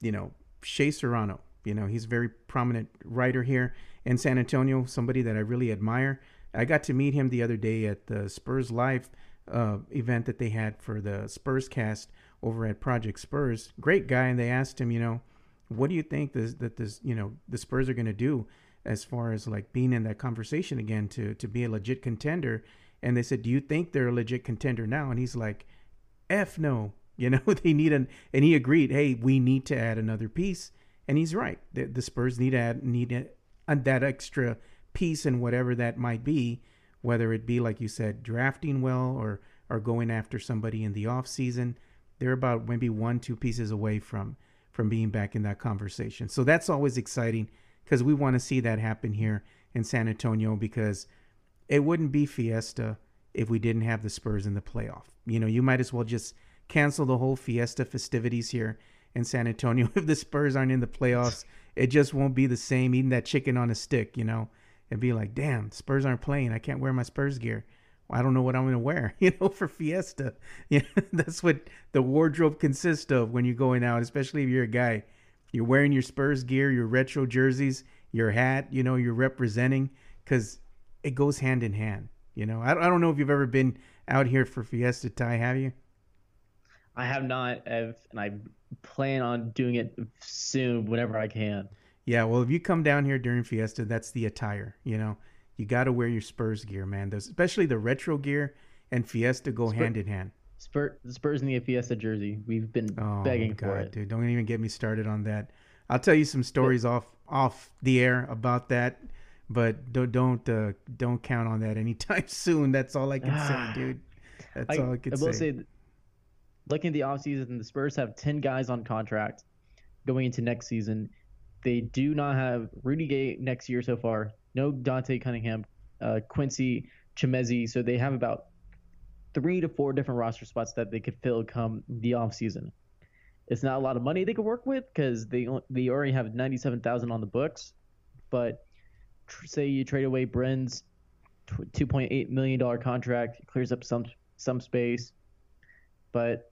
you know, Shea Serrano. You know, he's a very prominent writer here in San Antonio. Somebody that I really admire. I got to meet him the other day at the Spurs Live uh, event that they had for the Spurs Cast over at Project Spurs. Great guy, and they asked him, you know what do you think this, that this you know the Spurs are going to do as far as like being in that conversation again to to be a legit contender? And they said, "Do you think they're a legit contender now?" And he's like, "F no." You know they need an and he agreed. Hey, we need to add another piece, and he's right. The, the Spurs need to add need a, a, that extra piece and whatever that might be, whether it be like you said, drafting well or or going after somebody in the off season. They're about maybe one two pieces away from from being back in that conversation. So that's always exciting because we want to see that happen here in San Antonio because it wouldn't be Fiesta if we didn't have the Spurs in the playoff. You know, you might as well just cancel the whole Fiesta festivities here in San Antonio if the Spurs aren't in the playoffs. It just won't be the same eating that chicken on a stick, you know. And be like, "Damn, Spurs aren't playing. I can't wear my Spurs gear." I don't know what I'm going to wear, you know, for Fiesta. Yeah, that's what the wardrobe consists of when you're going out, especially if you're a guy. You're wearing your Spurs gear, your retro jerseys, your hat, you know, you're representing because it goes hand in hand. You know, I, I don't know if you've ever been out here for Fiesta Ty, have you? I have not, I've, and I plan on doing it soon whenever I can. Yeah, well, if you come down here during Fiesta, that's the attire, you know. You got to wear your Spurs gear, man. Those, especially the retro gear and Fiesta go Spur- hand in hand. Spur, the Spurs need a Fiesta jersey. We've been Oh, begging God, for it. dude! Don't even get me started on that. I'll tell you some stories off off the air about that, but don't don't uh, don't count on that anytime soon. That's all I can Ah. say, dude. That's I, all I can say. I will say. say, looking at the offseason, the Spurs have 10 guys on contract going into next season. They do not have Rudy Gay next year so far. No Dante Cunningham, uh, Quincy Chimezie. So they have about three to four different roster spots that they could fill come the offseason. It's not a lot of money they could work with because they they already have 97,000 on the books. But tr- say you trade away Bren's tw- 2.8 million dollar contract, it clears up some some space, but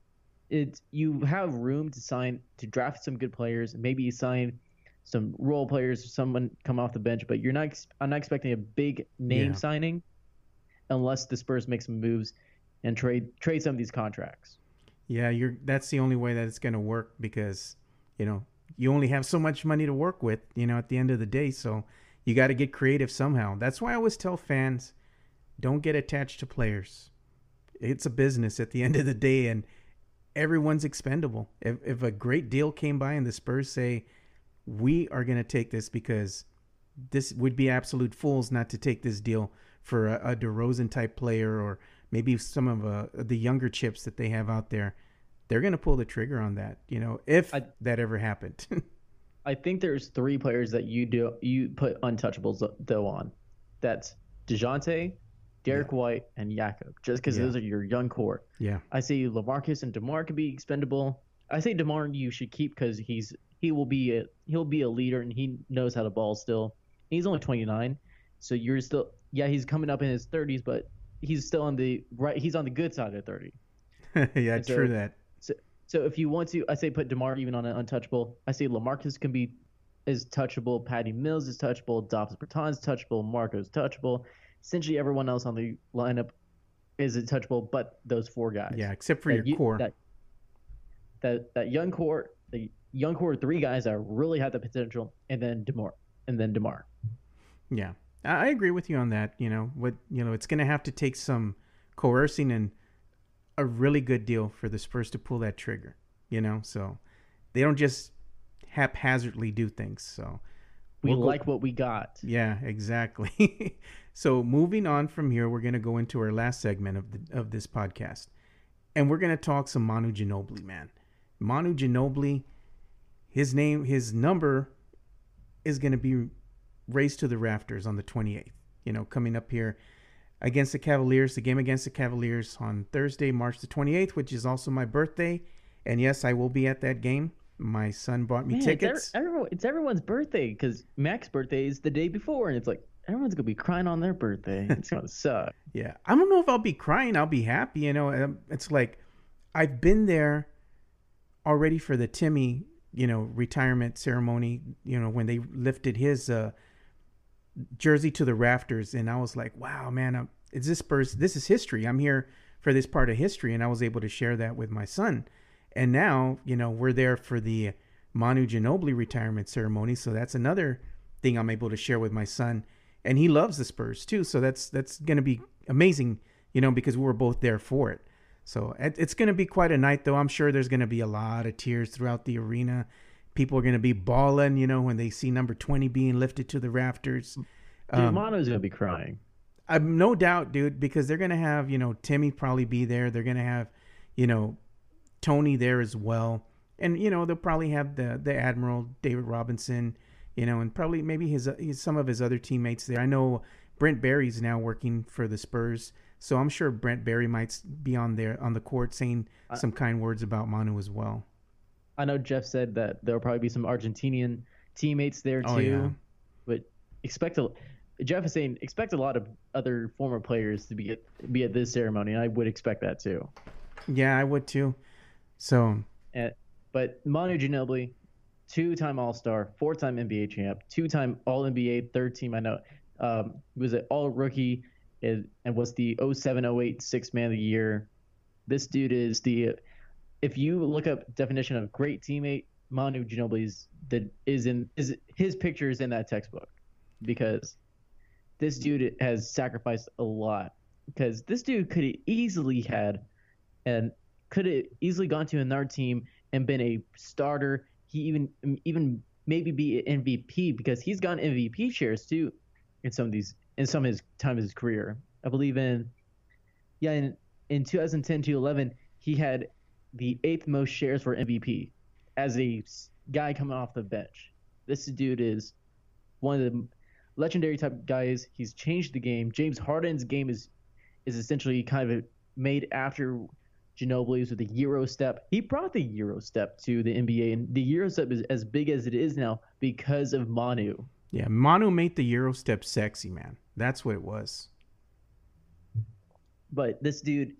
it's you have room to sign to draft some good players. Maybe you sign some role players, someone come off the bench, but you're not. I'm not expecting a big name Yeah. signing unless the Spurs make some moves and trade trade some of these contracts. Yeah, you're. That's the only way that it's gonna work because you know you only have so much money to work with. You know, at the end of the day, so you got to get creative somehow. That's why I always tell fans, don't get attached to players. It's a business at the end of the day, and everyone's expendable. If if a great deal came by and the Spurs say, we are gonna take this because this would be absolute fools not to take this deal for a, a DeRozan type player or maybe some of uh, the younger chips that they have out there. They're going to pull the trigger on that, you know, if I- that ever happened. I think there's three players that you do you put untouchables though on. That's Dejounte, Derrick White, and Jakob. Just because Yeah. those are your young core. yeah, I say Lamarcus and Demar could be expendable. I say Demar you should keep because he's he will be a he'll be a leader and he knows how to ball still. He's only 29, so you're still yeah he's coming up in his 30s, but he's still on the right. He's on the good side of 30. yeah, so- true that. So so if you want to, I say put Demar even on an untouchable. I say Lamarcus can be is touchable. Patty Mills is touchable. Dobbs Bertans touchable. Marco's touchable. Essentially everyone else on the lineup is touchable, but those four guys. Yeah, except for that your you- core. That, that that young core, the young core, three guys that really have the potential, and then Demar. and then Demar. Yeah, I agree with you on that. You know what? You know it's going to have to take some coercing and a really good deal for the Spurs to pull that trigger. You know, so they don't just haphazardly do things. So we we'll like go, what we got. Yeah, exactly. so moving on from here, we're going to go into our last segment of the, of this podcast, and we're going to talk some Manu Ginobili, man. Manu Ginobili, his name, his number is going to be raised to the rafters on the 28th. You know, coming up here against the Cavaliers, the game against the Cavaliers on Thursday, March the 28th, which is also my birthday. And yes, I will be at that game. My son bought me Man, tickets. It's, everyone, it's everyone's birthday because Mac's birthday is the day before, and it's like everyone's gonna be crying on their birthday. It's gonna suck. Yeah, I don't know if I'll be crying. I'll be happy. You know, um, it's like I've been there already for the Timmy, you know, retirement ceremony. You know, when they lifted his uh, jersey to the rafters, and I was like, wow, man, I'm, is this Spurs? This is history. I'm here for this part of history, and I was able to share that with my son. And now, you know, we're there for the Manu Ginobili retirement ceremony, so that's another thing I'm able to share with my son, and he loves the Spurs too. So that's that's going to be amazing, you know, because we were both there for it. So it's going to be quite a night, though. I'm sure there's going to be a lot of tears throughout the arena people are going to be bawling, you know, when they see number 20 being lifted to the rafters. Dude, um, Manu's going to be crying. I'm no doubt, dude, because they're going to have, you know, Timmy probably be there. They're going to have, you know, Tony there as well. And, you know, they'll probably have the, the Admiral, David Robinson, you know, and probably maybe his, his some of his other teammates there. I know Brent Barry's now working for the Spurs. So I'm sure Brent Barry might be on there on the court saying some kind words about Manu as well. I know Jeff said that there'll probably be some Argentinian teammates there too, oh, yeah. but expect a Jeff is saying expect a lot of other former players to be at be at this ceremony. I would expect that too. Yeah, I would too. So, and, but Manu Ginobili, two-time All-Star, four-time NBA champ, two-time All-NBA, third team. I know um, was an All-Rookie and, and was the 0708 Six Man of the Year. This dude is the if you look up definition of great teammate, Manu Ginobili's that is in is his picture is in that textbook because this dude has sacrificed a lot because this dude could have easily had and could have easily gone to another team and been a starter. He even even maybe be an MVP because he's gotten MVP shares too in some of these in some of his time of his career. I believe in yeah in in 2010 to 11 he had the eighth most shares for MVP as a guy coming off the bench. This dude is one of the legendary type guys. He's changed the game. James Harden's game is is essentially kind of made after Ginobili's with the Euro step. He brought the Euro step to the NBA, and the Euro step is as big as it is now because of Manu. Yeah, Manu made the Euro step sexy, man. That's what it was. But this dude,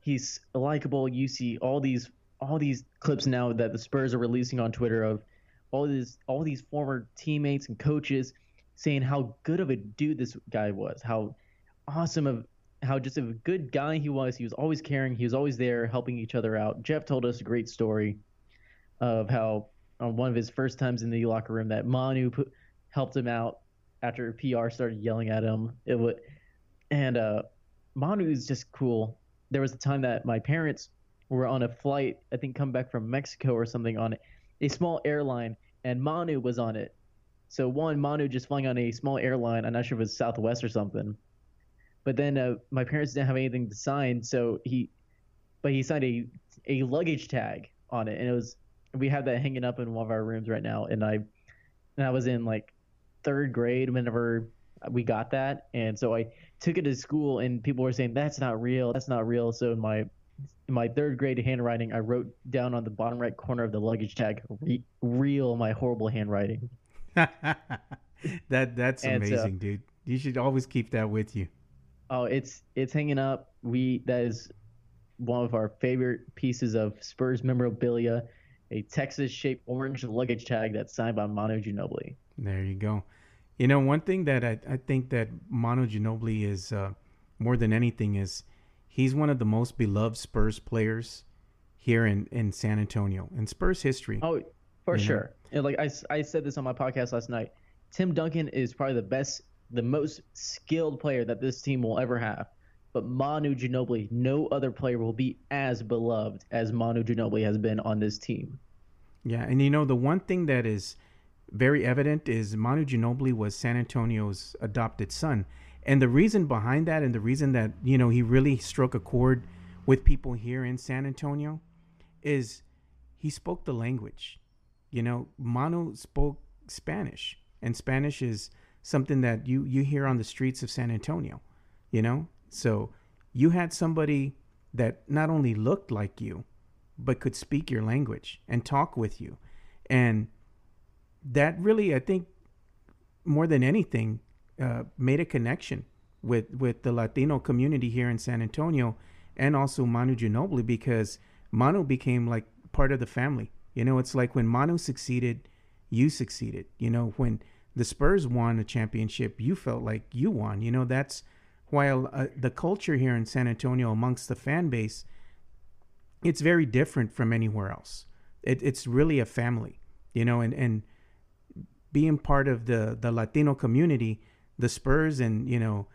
he's likable. You see all these all these clips now that the Spurs are releasing on Twitter of all these all these former teammates and coaches saying how good of a dude this guy was, how awesome of how just a good guy he was. He was always caring. He was always there, helping each other out. Jeff told us a great story of how on one of his first times in the locker room that Manu put, helped him out after PR started yelling at him. It would, and uh, Manu is just cool there was a time that my parents were on a flight, I think come back from Mexico or something on a small airline, and Manu was on it. So one, Manu just flying on a small airline. I'm not sure if it was Southwest or something. But then uh, my parents didn't have anything to sign, so he, but he signed a a luggage tag on it, and it was we have that hanging up in one of our rooms right now. And I, and I was in like third grade whenever we got that, and so I took it to school, and people were saying that's not real, that's not real. So in my in my third grade handwriting, I wrote down on the bottom right corner of the luggage tag, Re- "real," my horrible handwriting. that that's and amazing, so, dude. You should always keep that with you. Oh, it's it's hanging up. We that is one of our favorite pieces of Spurs memorabilia, a Texas-shaped orange luggage tag that's signed by Manu Ginobili. There you go. You know, one thing that I, I think that Manu Ginobili is uh, more than anything is he's one of the most beloved Spurs players here in, in San Antonio in Spurs history. Oh, for sure. And like I, I said this on my podcast last night. Tim Duncan is probably the best, the most skilled player that this team will ever have. But Manu Ginobili, no other player will be as beloved as Manu Ginobili has been on this team. Yeah, and you know the one thing that is very evident is Manu Ginobili was San Antonio's adopted son. And the reason behind that and the reason that, you know, he really struck a chord with people here in San Antonio is he spoke the language. You know, Manu spoke Spanish, and Spanish is something that you you hear on the streets of San Antonio, you know? So, you had somebody that not only looked like you, but could speak your language and talk with you. And that really, I think, more than anything, uh, made a connection with with the Latino community here in San Antonio, and also Manu Ginobili because Manu became like part of the family. You know, it's like when Manu succeeded, you succeeded. You know, when the Spurs won a championship, you felt like you won. You know, that's while uh, the culture here in San Antonio amongst the fan base, it's very different from anywhere else. It, it's really a family, you know, and and being part of the the Latino community, the Spurs and you know,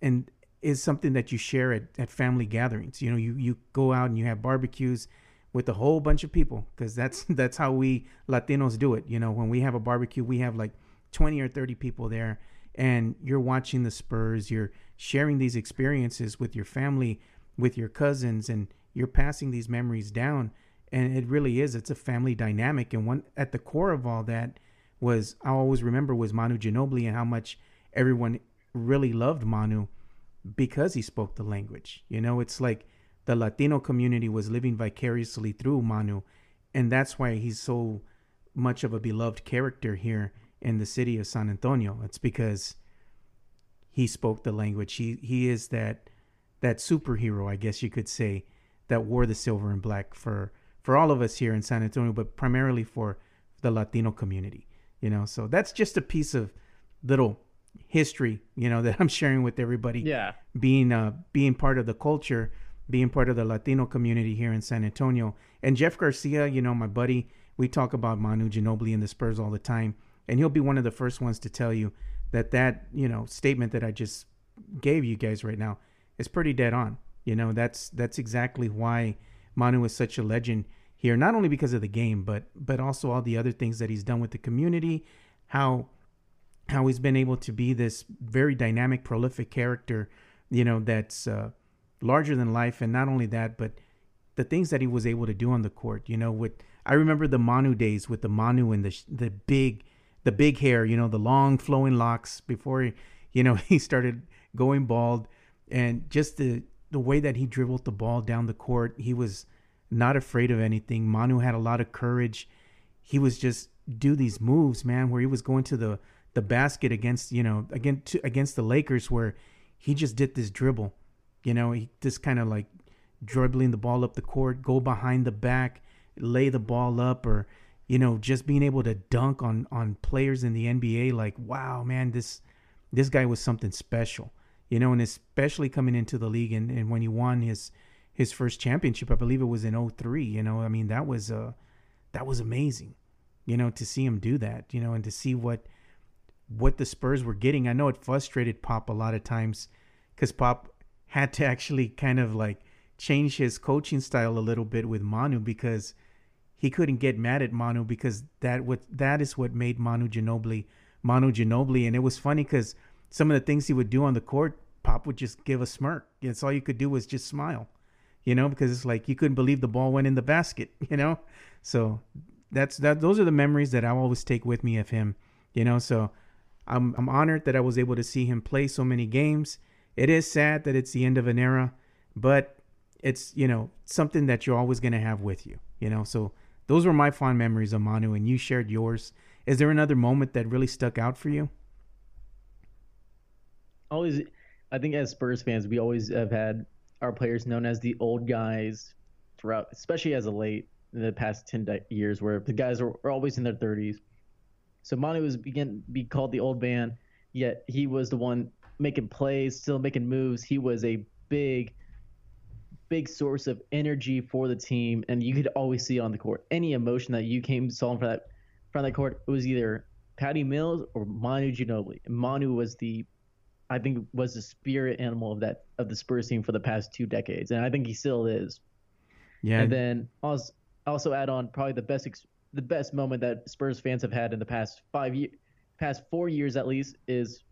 and is something that you share at, at family gatherings. You know, you you go out and you have barbecues with a whole bunch of people because that's that's how we Latinos do it. You know, when we have a barbecue, we have like 20 or 30 people there and you're watching the Spurs, you're sharing these experiences with your family, with your cousins and you're passing these memories down and it really is it's a family dynamic and one at the core of all that was I always remember was Manu Ginobili and how much everyone really loved Manu because he spoke the language. You know, it's like the Latino community was living vicariously through Manu, and that's why he's so much of a beloved character here in the city of San Antonio. It's because he spoke the language. He he is that that superhero, I guess you could say, that wore the silver and black for for all of us here in San Antonio, but primarily for the Latino community you know? So that's just a piece of little history you know that i'm sharing with everybody. Yeah. Being uh being part of the culture being part of the latino community here in san antonio. And jeff garcia you know my buddy we talk about manu ginobili and the spurs all the time. And he'll be one of the first ones to tell you that that you know statement that i just gave you guys right now is pretty dead on. You know that's that's exactly why manu is such a legend here, not only because of the game, but but also all the other things that he's done with the community, how how he's been able to be this very dynamic, prolific character, you know, that's uh, larger than life, and not only that, but the things that he was able to do on the court. You know, with I remember the Manu days with the Manu and the the big the big hair, you know, the long flowing locks before he, you know, he started going bald, and just the the way that he dribbled the ball down the court, he was not afraid of anything. Manu had a lot of courage. He was just do these moves, man, where he was going to the the basket against you know against against the Lakers, where he just did this dribble. You know, he just kind of like dribbling the ball up the court, go behind the back, lay the ball up, or you know, just being able to dunk on on players in the NBA. Like, wow, man, this this guy was something special. You know, and especially coming into the league and, and when he won his his first championship. I believe it was in 03, you know. I mean, that was uh that was amazing. You know, to see him do that, you know, and to see what what the Spurs were getting. I know it frustrated Pop a lot of times cuz Pop had to actually kind of like change his coaching style a little bit with Manu because he couldn't get mad at Manu because that what that is what made Manu Ginobili Manu Ginobili and it was funny cuz some of the things he would do on the court Pop would just give a smirk. It's all you could do was just smile you know, because it's like you couldn't believe the ball went in the basket, you know. So that's that. Those are the memories that I always take with me of him, you know. So I'm I'm honored that I was able to see him play so many games. It is sad that it's the end of an era, but it's you know something that you're always gonna have with you, you know. So those were my fond memories of Manu, and you shared yours. Is there another moment that really stuck out for you? Always, I think as Spurs fans, we always have had our players known as the old guys throughout, especially as a late in the past 10 years, where the guys are always in their 30s. So Manu was begin be called the old man, yet he was the one making plays, still making moves. He was a big, big source of energy for the team, and you could always see on the court any emotion that you came saw in of that of that court. It was either Patty Mills or Manu Ginobili. Manu was the, I think, was the spirit animal of that of the Spurs team for the past two decades, and I think he still is. Yeah. And then also also add on probably the best ex- the best moment that Spurs fans have had in the past five years, past four years at least, is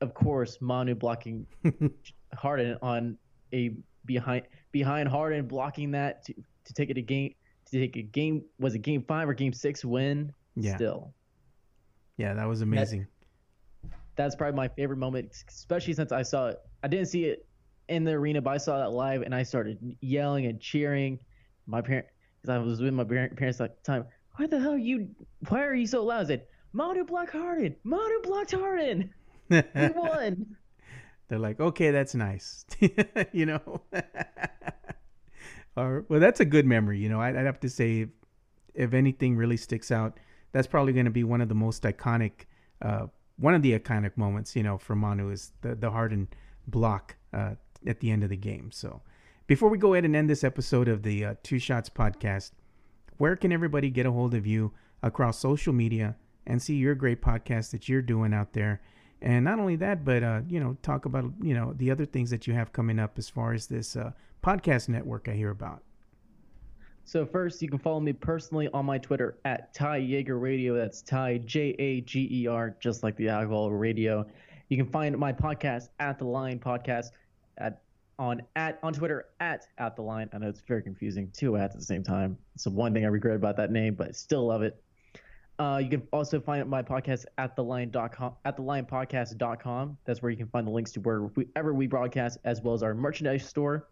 of course Manu blocking Harden on a behind behind Harden blocking that to, to take it a game to take a game was it game five or game six win Yeah. still yeah, that was amazing. That's probably my favorite moment especially since I saw it. I didn't see it in the arena but I saw that live and I started yelling and cheering. My parent because I was with my parents at the time. Why the hell are you why are you so loud? I said Manu blocked Harden Manu blocked Harden. He won. They're like, okay, that's nice, you know. or well, that's a good memory, you know. I'd, I'd have to say, if, if anything really sticks out, that's probably going to be one of the most iconic, uh, one of the iconic moments, you know, for Manu is the the Harden block uh, at the end of the game. So, before we go ahead and end this episode of the uh, Two Shots podcast, where can everybody get a hold of you across social media and see your great podcast that you're doing out there? And not only that, but uh, you know, talk about you know the other things that you have coming up as far as this uh, podcast network I hear about. So first, you can follow me personally on my Twitter at Ty Jaeger Radio. That's Ty J A G E R, just like the alcohol radio. You can find my podcast at the Line Podcast at on at on Twitter at at the Line. I know it's very confusing, two at the same time. It's the one thing I regret about that name, but I still love it. Uh, you can also find my podcast at the line.com at the linepodcast.com. That's where you can find the links to wherever we broadcast, as well as our merchandise store.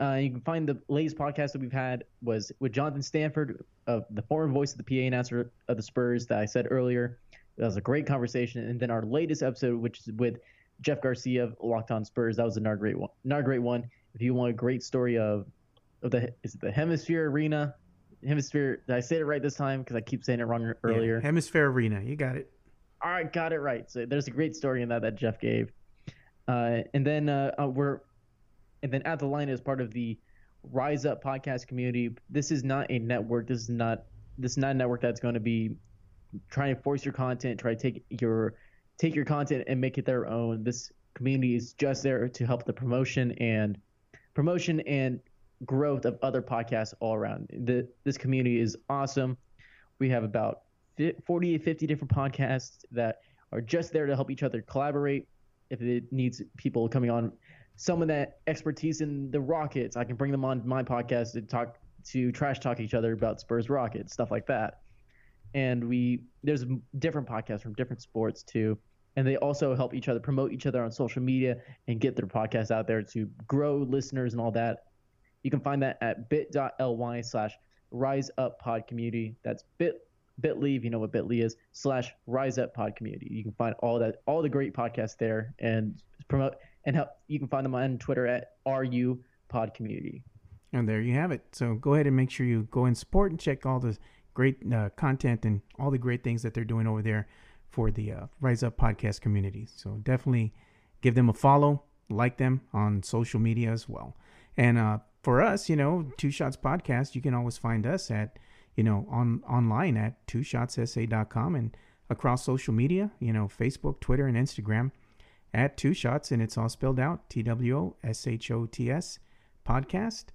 Uh, you can find the latest podcast that we've had was with Jonathan Stanford, of the former voice of the PA announcer of the Spurs that I said earlier. That was a great conversation. And then our latest episode, which is with Jeff Garcia of Locked On Spurs, that was another great one. Another great one. If you want a great story of of the is it the HemisFair Arena, HemisFair. Did I say it right this time? Because I keep saying it wrong earlier. Yeah, HemisFair Arena, you got it. All right, got it right. So there's a great story in that that Jeff gave. Uh, and then uh, uh, we're, and then at the line is part of the Rise Up podcast community. This is not a network. This is not this is not a network that's going to be trying to force your content, try to take your take your content and make it their own. This community is just there to help the promotion and promotion and growth of other podcasts all around. The, this community is awesome. We have about 40 to 50 different podcasts that are just there to help each other collaborate. If it needs people coming on, some of that expertise in the Rockets, I can bring them on my podcast to talk to trash talk each other about Spurs Rockets, stuff like that. And we there's different podcasts from different sports too, and they also help each other promote each other on social media and get their podcast out there to grow listeners and all that. You can find that at bit.ly slash rise up pod community. That's bit bit.ly, if you know what bit.ly is, slash rise up pod community. You can find all that all the great podcasts there and promote and help you can find them on Twitter at RU pod community. And there you have it. So go ahead and make sure you go and support and check all the great uh, content and all the great things that they're doing over there for the uh, Rise Up podcast community. So definitely give them a follow, like them on social media as well. And uh, for us, you know, Two Shots Podcast, you can always find us at, you know, on online at twoshotssa.com and across social media, you know, Facebook, Twitter, and Instagram at Two Shots, and it's all spelled out T W O S H O T S podcast.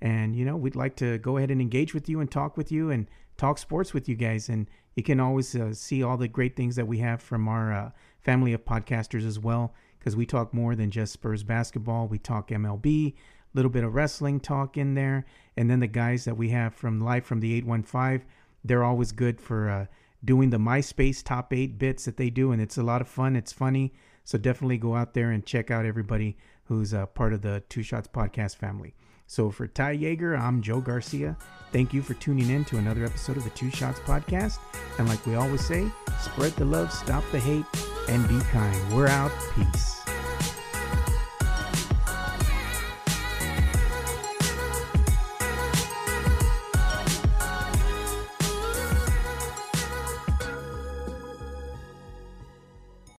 And, you know, we'd like to go ahead and engage with you and talk with you and talk sports with you guys. And you can always uh, see all the great things that we have from our uh, family of podcasters as well, because we talk more than just Spurs basketball. We talk MLB, a little bit of wrestling talk in there. And then the guys that we have from Live from the 815, they're always good for uh, doing the MySpace top eight bits that they do. And it's a lot of fun. It's funny. So definitely go out there and check out everybody who's uh, part of the Two Shots podcast family. So for Ty Jaeger, I'm Joe Garcia. Thank you for tuning in to another episode of the Two Shots podcast. And like we always say, spread the love, stop the hate, and be kind. We're out. Peace.